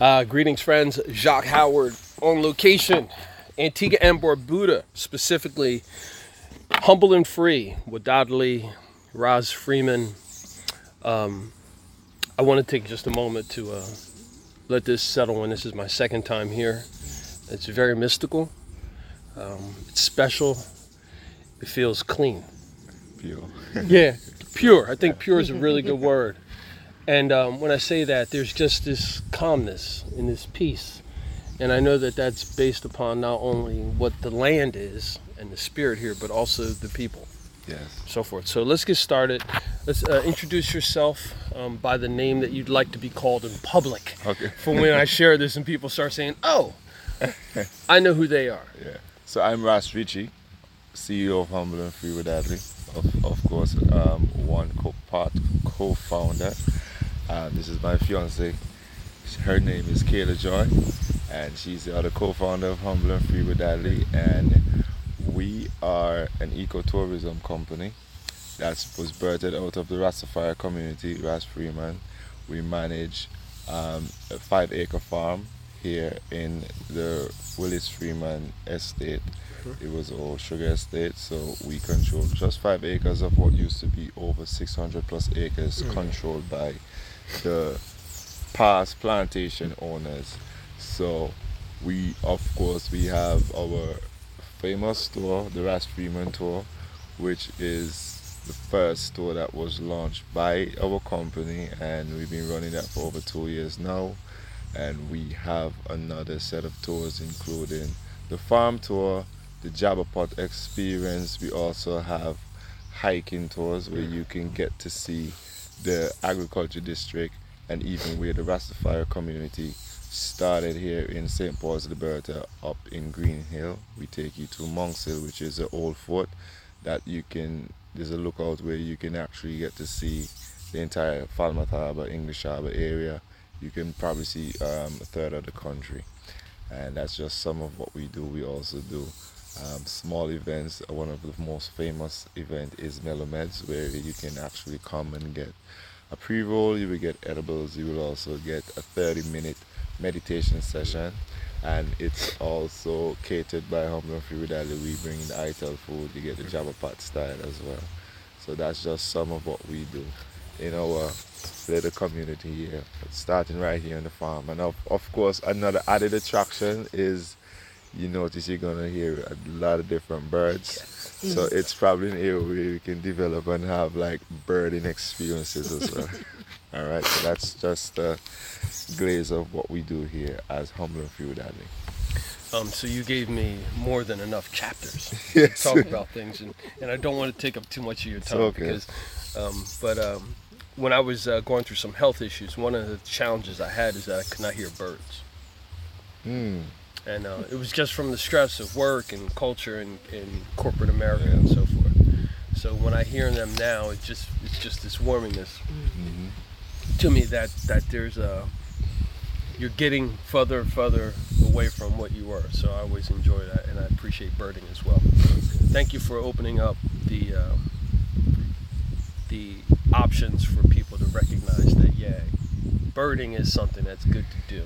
Uh, greetings, friends. Jacque Howard on location, Antigua and Barbuda, specifically Humble and Free with Dodley, Ras Freeman. Um, I want to take just a moment to uh, let this settle in. This is my second time here. It's very mystical. Um, it's special. It feels clean. Pure. yeah, pure. I think pure is a really good word. And um, when I say that, there's just this calmness and this peace. And I know that that's based upon not only what the land is and the spirit here, but also the people, Yes. so forth. So let's get started. Let's uh, introduce yourself um, by the name that you'd like to be called in public. Okay. For when I share this and people start saying, oh, I know who they are. Yeah. So I'm Ras Richie, CEO of Humble and Free Wadadli. Of, of course, um, one co- part co-founder. Um, this is my fiance. Her name is Kayla Joy, and she's the other co-founder of Humble and Free Wadadli. And we are an ecotourism company that was birthed out of the Rastafari community, Ras Freeman. We manage um, a five-acre farm here in the Willis Freeman estate. It was all sugar estate, so we control just five acres of what used to be over 600 plus acres controlled by the past plantation owners. So we, of course, we have our famous store, the Ras Freeman Tour, which is the first store that was launched by our company, and we've been running that for over two years now. And we have another set of tours, including the farm tour, the Jabberpot experience. We also have hiking tours where you can get to see the agriculture district and even where the Rastafari community started here in St. Paul's Liberta up in Green Hill. We take you to Monks Hill, which is an old fort that you can, there's a lookout where you can actually get to see the entire Falmouth Harbour, English Harbour area. You can probably see um, a third of the country. And that's just some of what we do. We also do um, small events. One of the most famous event is Mellow Meds, where you can actually come and get a pre-roll. You will get edibles. You will also get a 30-minute meditation session, and it's also catered by Humble Food. We bring in the Ital food. You get the Java Pot style as well. So that's just some of what we do in our little community here, starting right here on the farm. And of, of course, another added attraction is you notice you're gonna hear a lot of different birds. So it's probably an area where you can develop and have like birding experiences as well. All right, so that's just a glaze of what we do here as Humble Free Wadadli. Um, so you gave me more than enough chapters Yes. to talk about things, and, and I don't want to take up too much of your time okay. because, um, but um, when I was uh, going through some health issues, one of the challenges I had is that I could not hear birds, Hmm. And uh, it was just from the stress of work and culture and, and corporate America and so forth. So when I hear them now, it just it's just this warmingness hmm to me that that there's a you're getting further and further away from what you were. So I always enjoy that, and I appreciate birding as well. Thank you for opening up the um, the options for people to recognize that yeah, birding is something that's good to do.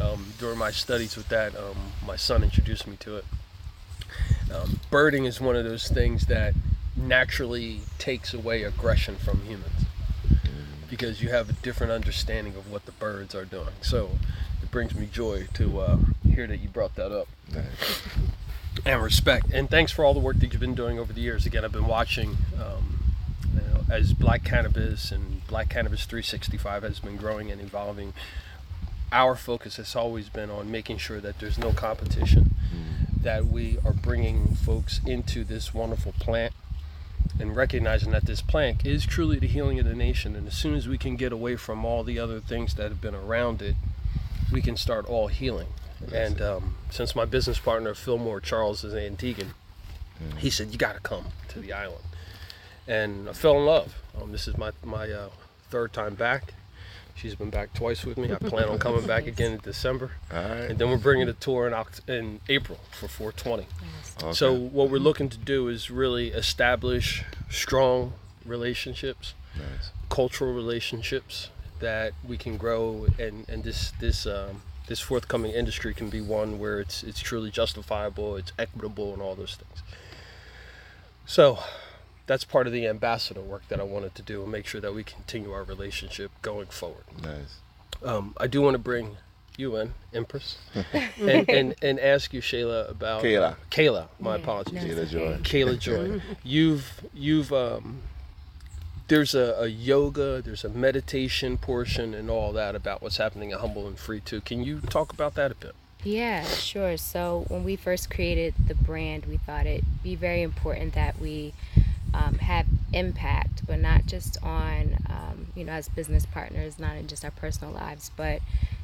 Um, during my studies with that, um, my son introduced me to it. Um, birding is one of those things that naturally takes away aggression from humans because you have a different understanding of what the birds are doing. So it brings me joy to uh, hear that you brought that up Nice. and respect. And thanks for all the work that you've been doing over the years. Again, I've been watching um, you know, as Black Cannabis and Black Cannabis 365 has been growing and evolving. Our focus has always been on making sure that there's no competition, that we are bringing folks into this wonderful plant and recognizing that this plant is truly the healing of the nation. And as soon as we can get away from all the other things that have been around it, we can start all healing. And um, since my business partner Fillmore Charles is Antiguan, he said you got to come to the island, and I fell in love. Um, this is my my uh, third time back. She's been back twice with me. I plan on coming back again in December, All right. and then we're bringing a tour in Oct- in April for 420. Okay. So what we're looking to do is really establish strong relationships, nice. cultural relationships that we can grow and and this this um, this forthcoming industry can be one where it's it's truly justifiable, it's equitable, and all those things. So that's part of the ambassador work that I wanted to do and make sure that we continue our relationship going forward. Nice. Um, I do want to bring you in, Empress, and, and and ask you, Shayla, about Kayla. Kayla, my Yeah, apologies. Kayla Joy. Kayla Joy. You've you've um there's a, a yoga, there's a meditation portion and all that about what's happening at Humble and Free too. Can you talk about that a bit? Yeah, sure. So when we first created the brand, we thought it'd be very important that we um, have impact, but not just on, um, you know, as business partners, not in just our personal lives, but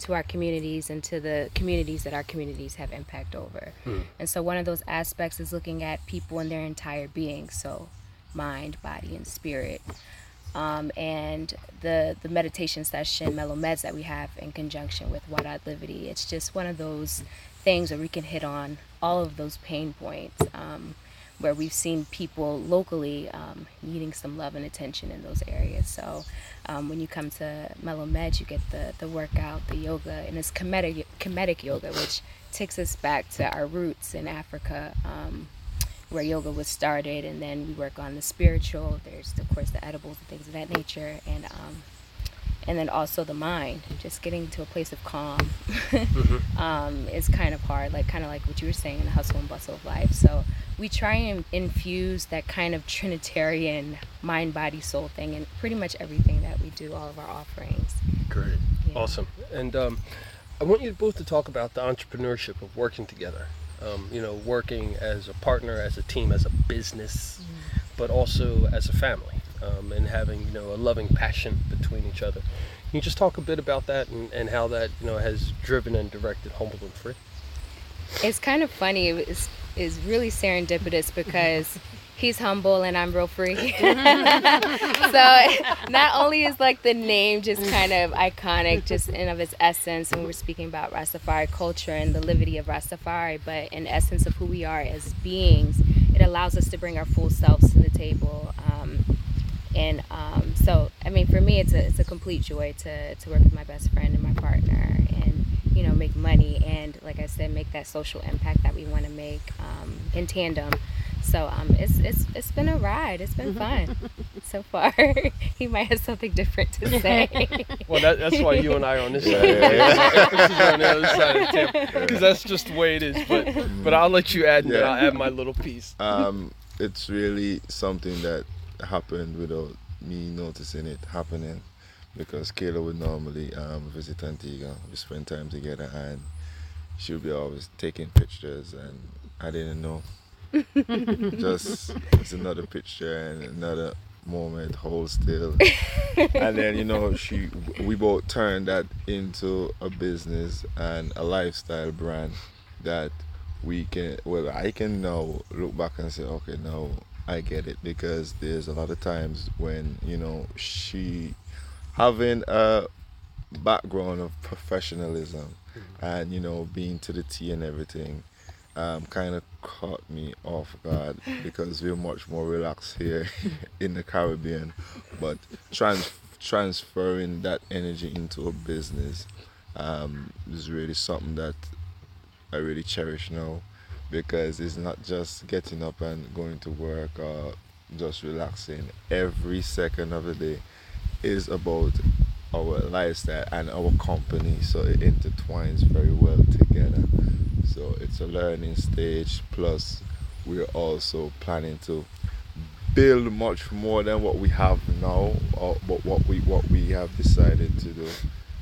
to our communities and to the communities that our communities have impact over. And so one of those aspects is looking at people in their entire being, so mind, body, and spirit. Um, and the the meditation session, Mellow Meds that we have in conjunction with Wada Livity, it's just one of those things where we can hit on all of those pain points um, where we've seen people locally um, needing some love and attention in those areas. So um, when you come to Mellow Meds, you get the, the workout, the yoga, and it's Kemetic, Kemetic yoga, which takes us back to our roots in Africa. Um, where yoga was started, and then we work on the spiritual. There's of course the edibles and things of that nature, and um, and then also the mind. Just getting to a place of calm um, is kind of hard, like kind of like what you were saying in the hustle and bustle of life. So we try and infuse that kind of Trinitarian mind, body, soul thing in pretty much everything that we do, all of our offerings. Great. Yeah. Awesome. And um, I want you both to talk about the entrepreneurship of working together. Um, you know, working as a partner, as a team, as a business, but also as a family, um, and having you know a loving passion between each other. Can you just talk a bit about that and, and how that you know has driven and directed Humble and Free? It's kind of funny. It's, it's really serendipitous because he's humble and I'm real free. so not only is like the name just kind of iconic, just in of its essence, when we're speaking about Rastafari culture and the livity of Rastafari, but in essence of who we are as beings, it allows us to bring our full selves to the table. Um, and um, so, I mean, for me, it's a it's a complete joy to to work with my best friend and my partner, and you know, make money and, like I said, make that social impact that we want to make um, in tandem. So um, it's it's it's been a ride. It's been fun so far. he might have something different to say. Well, that, that's why you and I are on this side. yeah, yeah. Empress is on the other side of the table because that's just the way it is. But but I'll let you add, and. I'll add my little piece. um, it's really something that happened without me noticing it happening because Kayla would normally um, visit Antigua. We spend time together and she would be always taking pictures and I didn't know. Just it's another picture and another moment, hold still. and then you know she we both turned that into a business and a lifestyle brand that we can well I can now look back and say okay now I get it because there's a lot of times when you know she having a background of professionalism and you know being to the T and everything um, kind of caught me off guard because we're much more relaxed here in the Caribbean but trans- transferring that energy into a business um, is really something that I really cherish now because it's not just getting up and going to work or just relaxing. Every second of the day is about our lifestyle and our company, so it intertwines very well together. So it's a learning stage, plus, we're also planning to build much more than what we have now, or but what we what we have decided to do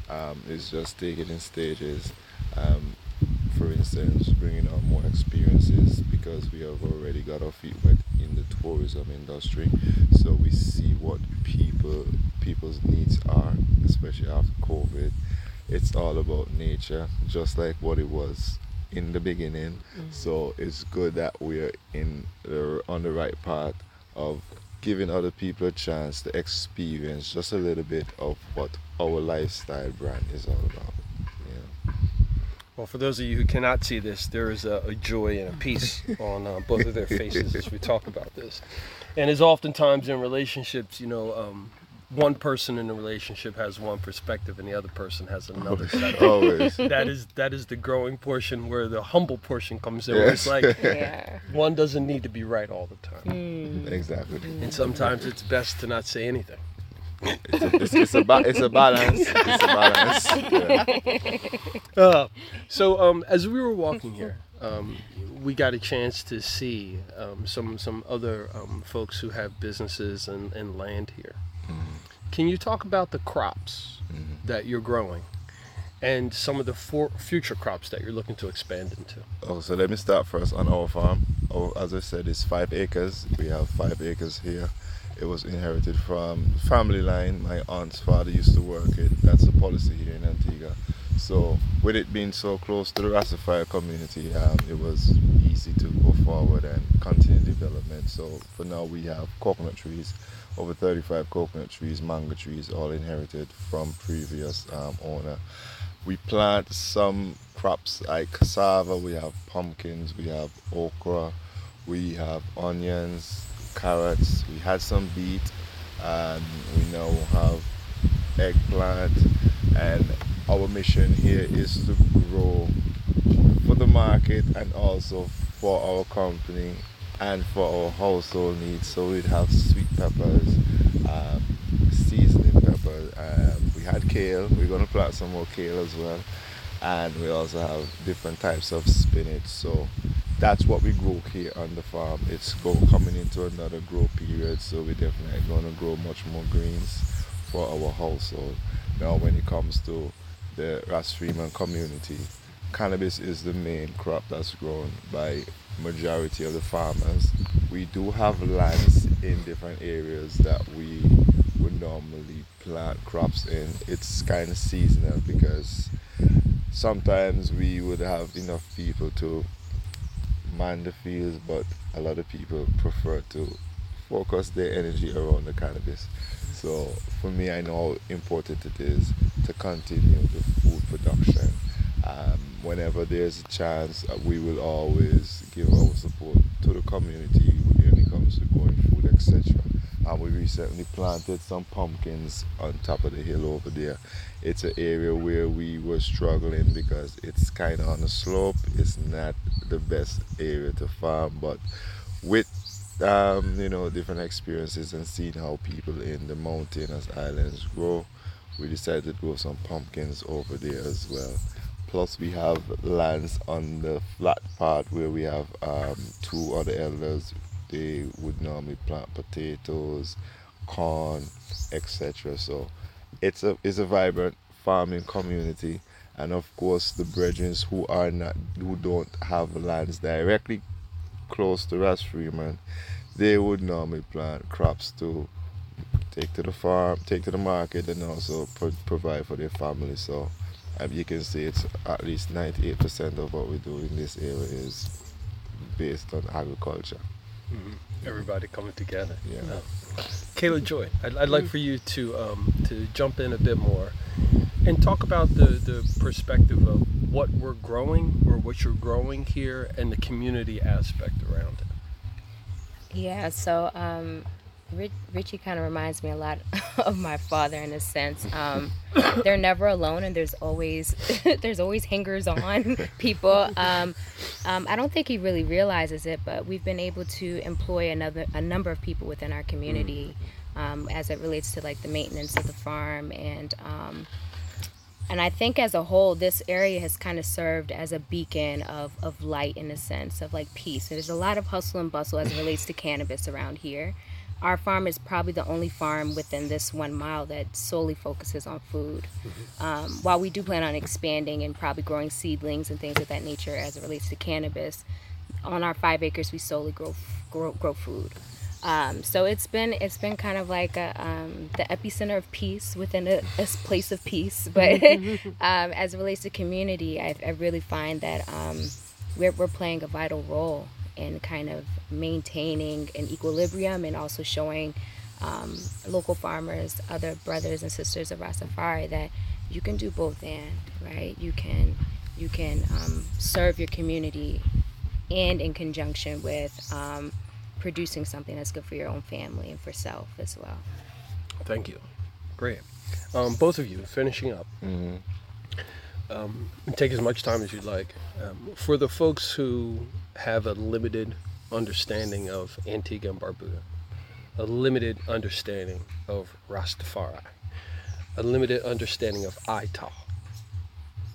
um, is just take it in stages. Um, for instance, bringing out more experiences because we have already got our feet wet in the tourism industry. So we see what people people's needs are, especially after COVID. It's all about nature, just like what it was in the beginning. Mm-hmm. So it's good that we're in the, on the right path of giving other people a chance to experience just a little bit of what our lifestyle brand is all about. Yeah. Well, for those of you who cannot see this, there is a, a joy and a peace on uh, both of their faces as we talk about this. And as oftentimes in relationships, you know, um, one person in a relationship has one perspective and the other person has another set. Always. that is that is the growing portion where the humble portion comes in. Where it's like Yeah. one doesn't need to be right all the time, Exactly. and sometimes it's best to not say anything. It's a, it's, it's a, ba- it's a balance. It's a balance. Yeah. Uh, so um, as we were walking here, um, we got a chance to see um, some some other um, folks who have businesses and, and land here. Can you talk about the crops that you're growing and some of the for- future crops that you're looking to expand into? Oh, so let me start first on our farm. Oh, as I said, it's five acres. We have five acres here. It was inherited from family line. My aunt's father used to work it. That's the policy here in Antigua. So, with it being so close to the Rastafari community, um, it was easy to go forward and continue development. So, for now, we have coconut trees, over 35 coconut trees, mango trees, all inherited from previous um, owner. We plant some crops like cassava, we have pumpkins, we have okra, we have onions, carrots, we had some beet, and we now have eggplant. And our mission here is to grow for the market and also for our company and for our household needs. So we'd have sweet peppers, um, seasoning peppers. Um, we had kale. We're gonna plant some more kale as well, and we also have different types of spinach. So that's what we grow here on the farm. It's go coming into another grow period, so we're definitely gonna grow much more greens for our household. Now, when it comes to the Ras Freeman community, cannabis is the main crop that's grown by majority of the farmers. We do have lands in different areas that we would normally plant crops in. It's kind of seasonal because sometimes we would have enough people to man the fields, but a lot of people prefer to focus their energy around the cannabis. So for me, I know how important it is to continue the food production. Um, whenever there's a chance, uh, we will always give our support to the community when it comes to growing food, etc. And we recently planted some pumpkins on top of the hill over there. It's an area where we were struggling because it's kind of on a slope. It's not the best area to farm, but with um, you know different experiences and seeing how people in the mountainous islands grow, we decided to grow some pumpkins over there as well. Plus, we have lands on the flat part where we have um, two other elders. They would normally plant potatoes, corn, etc. So it's a it's a vibrant farming community, and of course the brethren who are not who don't have lands directly close to Ras Freeman, they would normally plant crops to take to the farm, take to the market, and also pro- provide for their family. So you can see it's at least 98% of what we do in this area is based on agriculture. Everybody coming together. Yeah. Uh, Kayla Joy, I'd, I'd like for you to um, to jump in a bit more and talk about the, the perspective of what we're growing or what you're growing here and the community aspect around it. Yeah, so um, Rich, Richie kind of reminds me a lot of my father in a sense. Um, they're never alone, and there's always there's always hangers on people. Um, um, I don't think he really realizes it, but we've been able to employ another a number of people within our community um, as it relates to like the maintenance of the farm and. And I think as a whole, this area has kind of served as a beacon of, of light in a sense of like peace. There's a lot of hustle and bustle as it relates to cannabis around here. Our farm is probably the only farm within this one mile that solely focuses on food. Um, while we do plan on expanding and probably growing seedlings and things of that nature as it relates to cannabis, on our five acres we solely grow grow, grow food. Um, so it's been it's been kind of like a, um, the epicenter of peace within a, a place of peace. But um, as it relates to community, I, I really find that um, we're we're playing a vital role in kind of maintaining an equilibrium and also showing um, local farmers, other brothers and sisters of Rastafari that you can do both and right. You can you can um, serve your community and in conjunction with um, producing something that's good for your own family and for self as well. Thank you. Great. Um, both of you, finishing up. hmm Um, take as much time as you'd like. Um, for the folks who have a limited understanding of Antigua and Barbuda, a limited understanding of Rastafari, a limited understanding of Ital,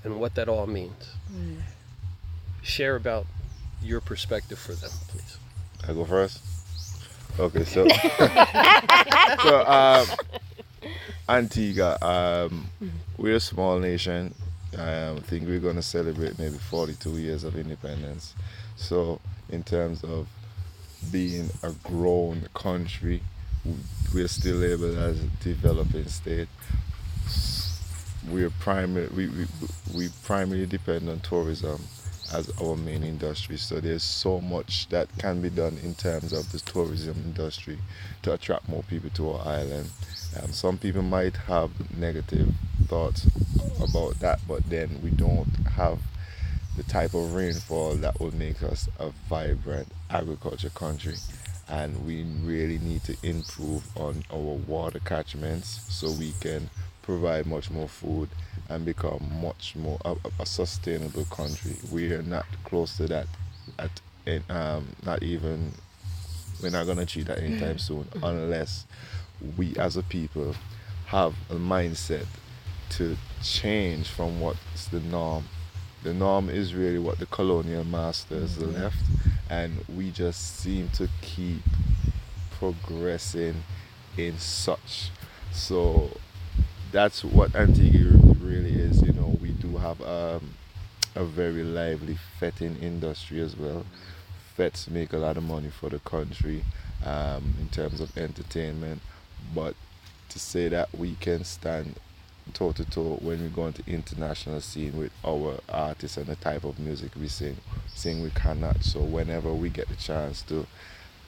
and what that all means. Share about your perspective for them, please. I go first. Okay, so so um, Antigua, um, we're a small nation. Um, I think we're gonna celebrate maybe 42 years of independence. So in terms of being a grown country, we're still labeled as a developing state. We're primary. We, we we primarily depend on tourism as our main industry. So there's so much that can be done in terms of the tourism industry to attract more people to our island. Um, some people might have negative thoughts about that, but then we don't have the type of rainfall that would make us a vibrant agriculture country. And we really need to improve on our water catchments so we can provide much more food and become much more a, a sustainable country. We are not close to that at um, not even we're not gonna achieve that anytime soon unless we as a people have a mindset to change from what's the norm. The norm is really what the colonial masters left, and we just seem to keep progressing in such. So that's what Antigua really is. You know, we do have um, a very lively fetting industry as well. Fets make a lot of money for the country um, in terms of entertainment, but to say that we can stand toe to toe when we go into international scene with our artists and the type of music we sing, sing we cannot. So whenever we get the chance to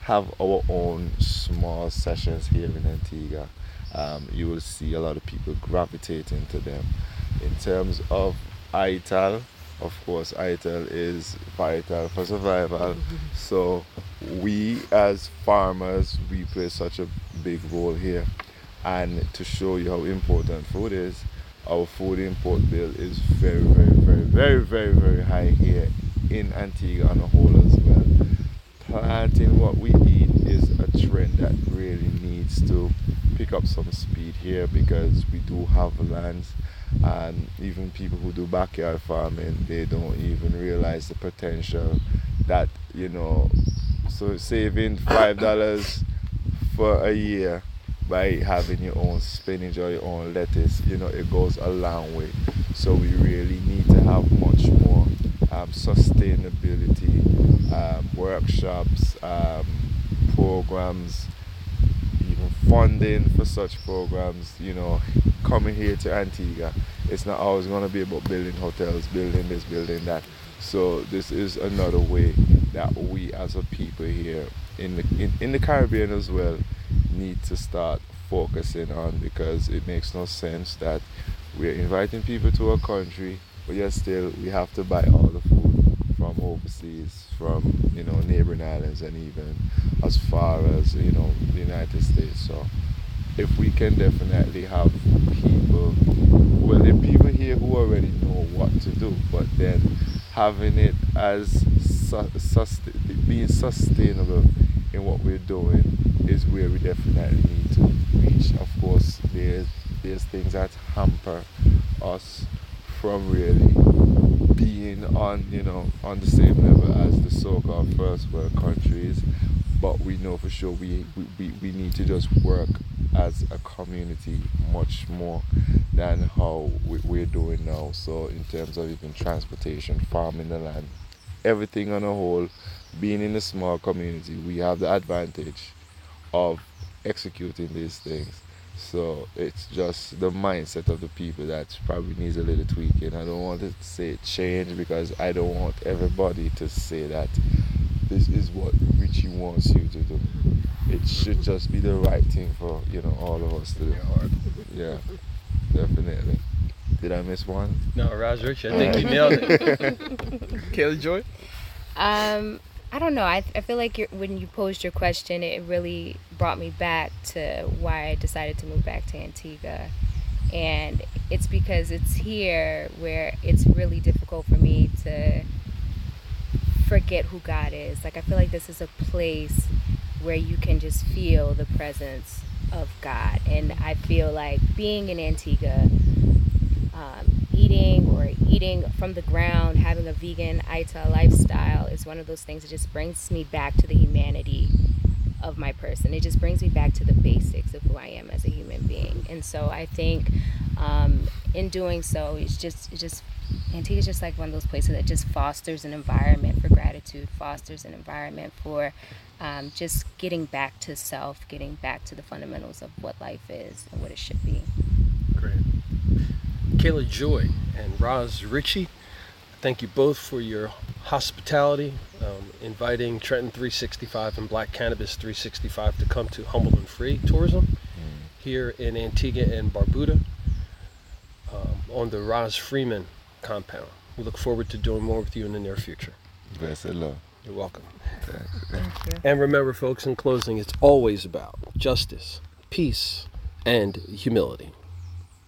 have our own small sessions here in Antigua, um, you will see a lot of people gravitating to them. In terms of ITAL, of course, ITAL is vital for survival. So we as farmers, we play such a big role here. And to show you how important food is, our food import bill is very, very, very, very, very, very high here in Antigua on a whole as well. Planting what we eat is a trend that really needs to pick up some speed here because we do have lands and even people who do backyard farming they don't even realize the potential that you know so saving five dollars for a year by having your own spinach or your own lettuce you know it goes a long way. So we really need to have much more um, sustainability um, workshops um, programs funding for such programs, you know, coming here to Antigua, it's not always going to be about building hotels, building this, building that. So this is another way that we as a people here in the in, in the Caribbean as well need to start focusing on because it makes no sense that we're inviting people to our country, but yet still we have to buy all the overseas, from you know neighboring islands, and even as far as you know the United States. So if we can definitely have people, well, are people here who already know what to do, but then having it as su- being sustainable in what we're doing is where we definitely need to reach. Of course, there's there's things that hamper us from really being on you know on the same level as the so-called first world countries but we know for sure we, we, we, need to just work as a community much more than how we, we're doing now. So in terms of even transportation farming the land everything on a whole being in a small community we have the advantage of executing these things so it's just the mindset of the people that probably needs a little tweaking. I don't want to say change because I don't want everybody to say that this is what Richie wants you to do. It should just be the right thing for you know all of us to do. Yeah, definitely. Did I miss one? No, Ras Richie, I think you nailed it. Kaylee Joy? Um, I don't know. I, I feel like when you posed your question, it really brought me back to why I decided to move back to Antigua. And it's because it's here where it's really difficult for me to forget who God is. Like, I feel like this is a place where you can just feel the presence of God. And I feel like being in Antigua, um, eating or eating from the ground, having a vegan Ital lifestyle is one of those things that just brings me back to the humanity of my person. It just brings me back to the basics of who I am as a human being. And so I think um, in doing so, it's just it's just Antigua is just like one of those places that just fosters an environment for gratitude, fosters an environment for um, just getting back to self, getting back to the fundamentals of what life is and what it should be. Great. Kayla Joy and Ras Richie, thank you both for your hospitality, um, inviting Trenton 365 and Black Cannabis 365 to come to Humble and Free Tourism here in Antigua and Barbuda um, on the Ras Freeman compound. We look forward to doing more with you in the near future. Love. You're welcome. Thanks. Thank you. And remember, folks, in closing, it's always about justice, peace, and humility.